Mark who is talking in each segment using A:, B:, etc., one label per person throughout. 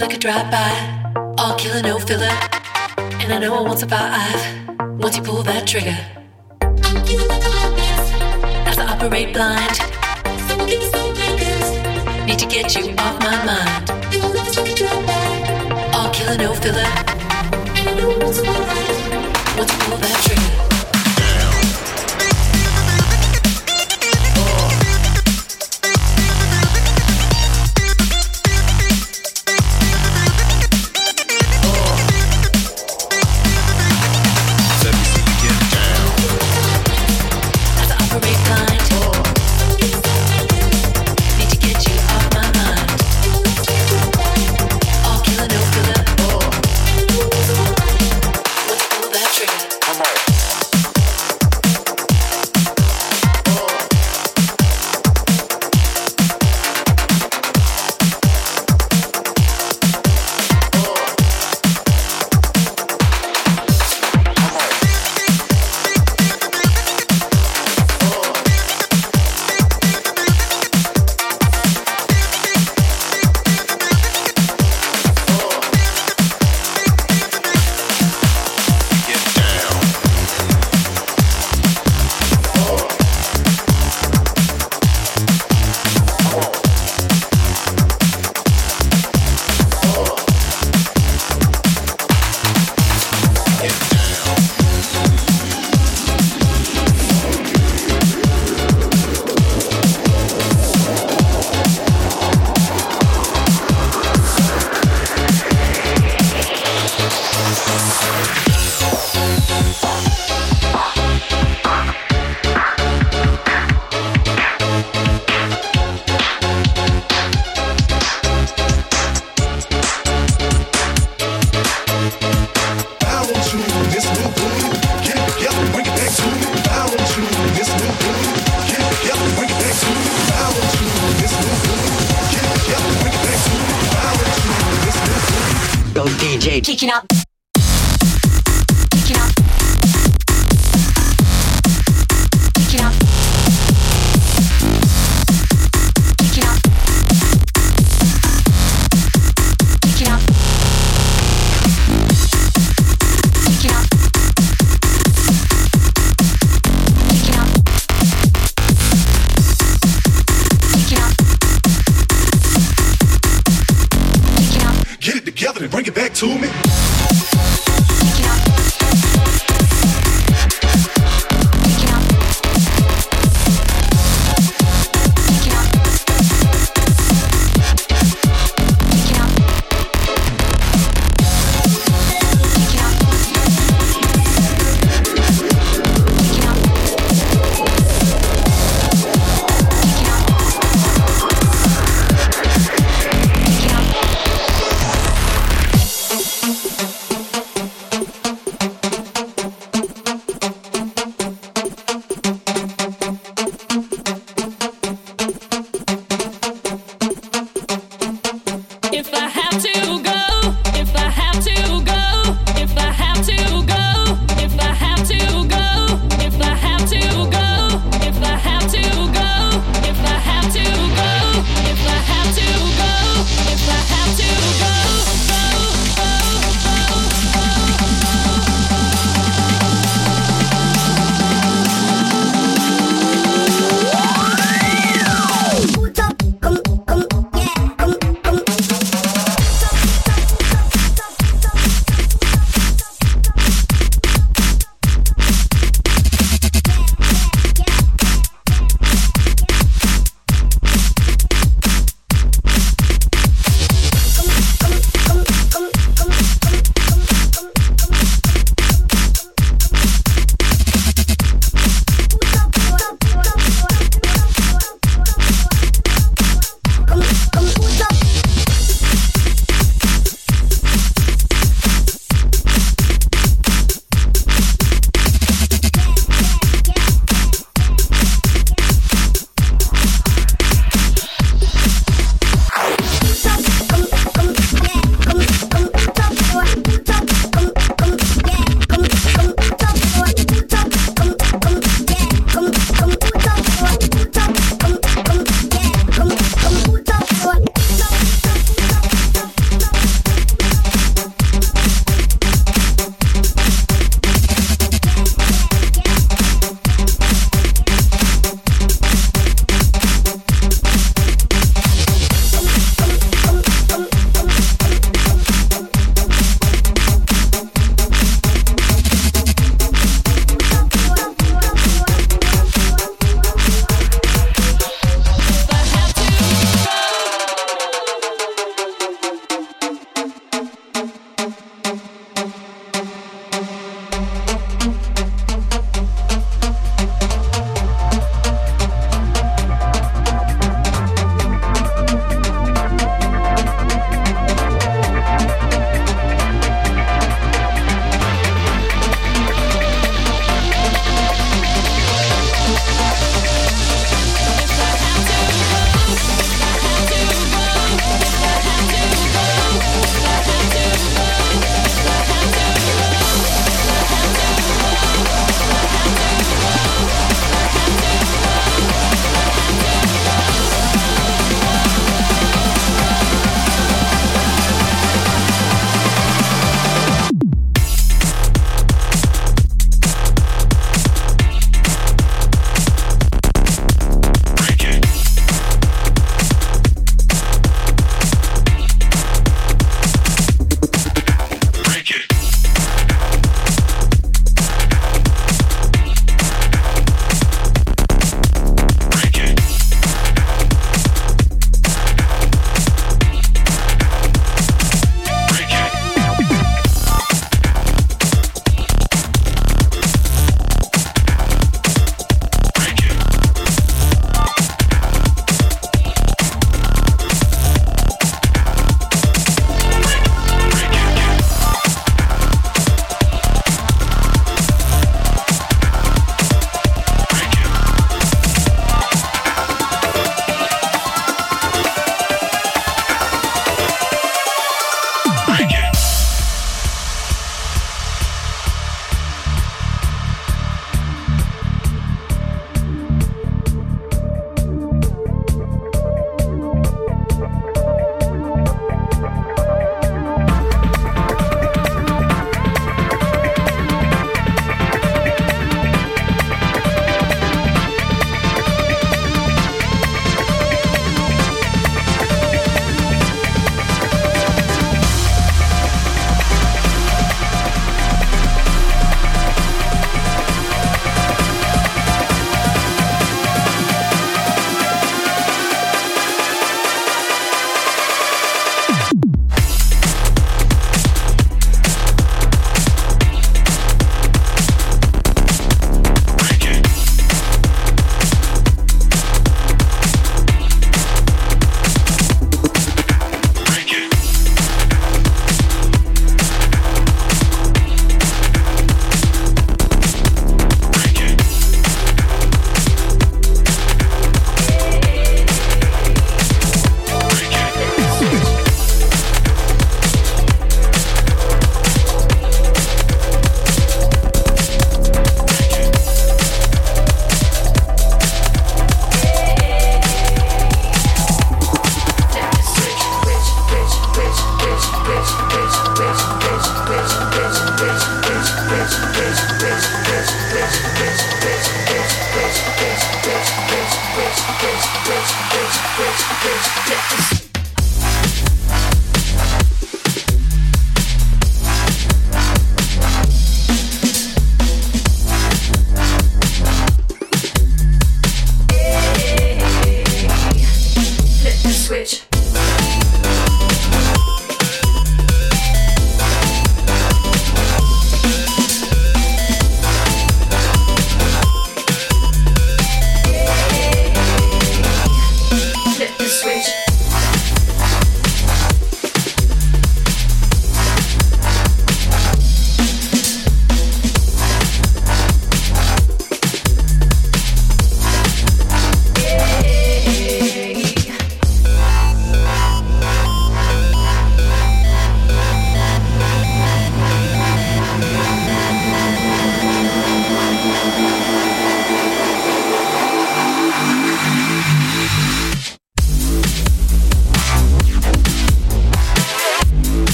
A: like a drive-by, all killer, no filler. And I know I won't survive once you pull that trigger. As I operate blind, need to get you off my mind.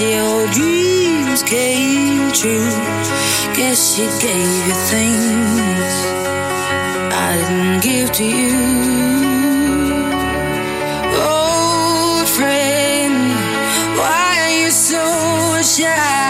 A: your dreams came true.
B: Guess she gave you things I didn't give to you. Old friend,
C: why
D: are you so shy?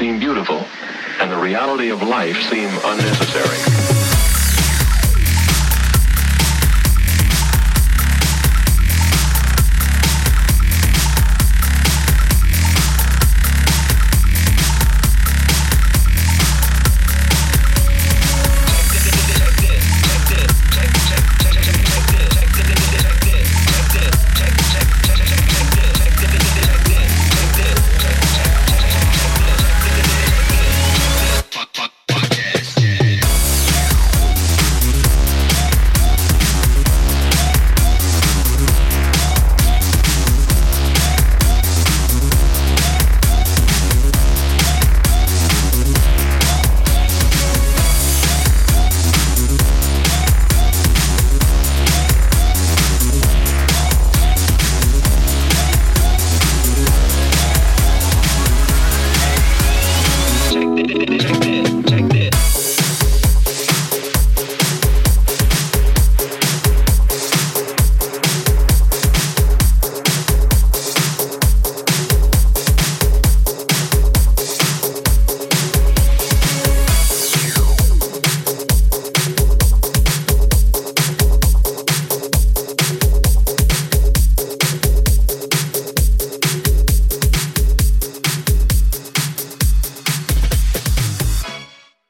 D: Seem beautiful and the reality of life seem unnecessary.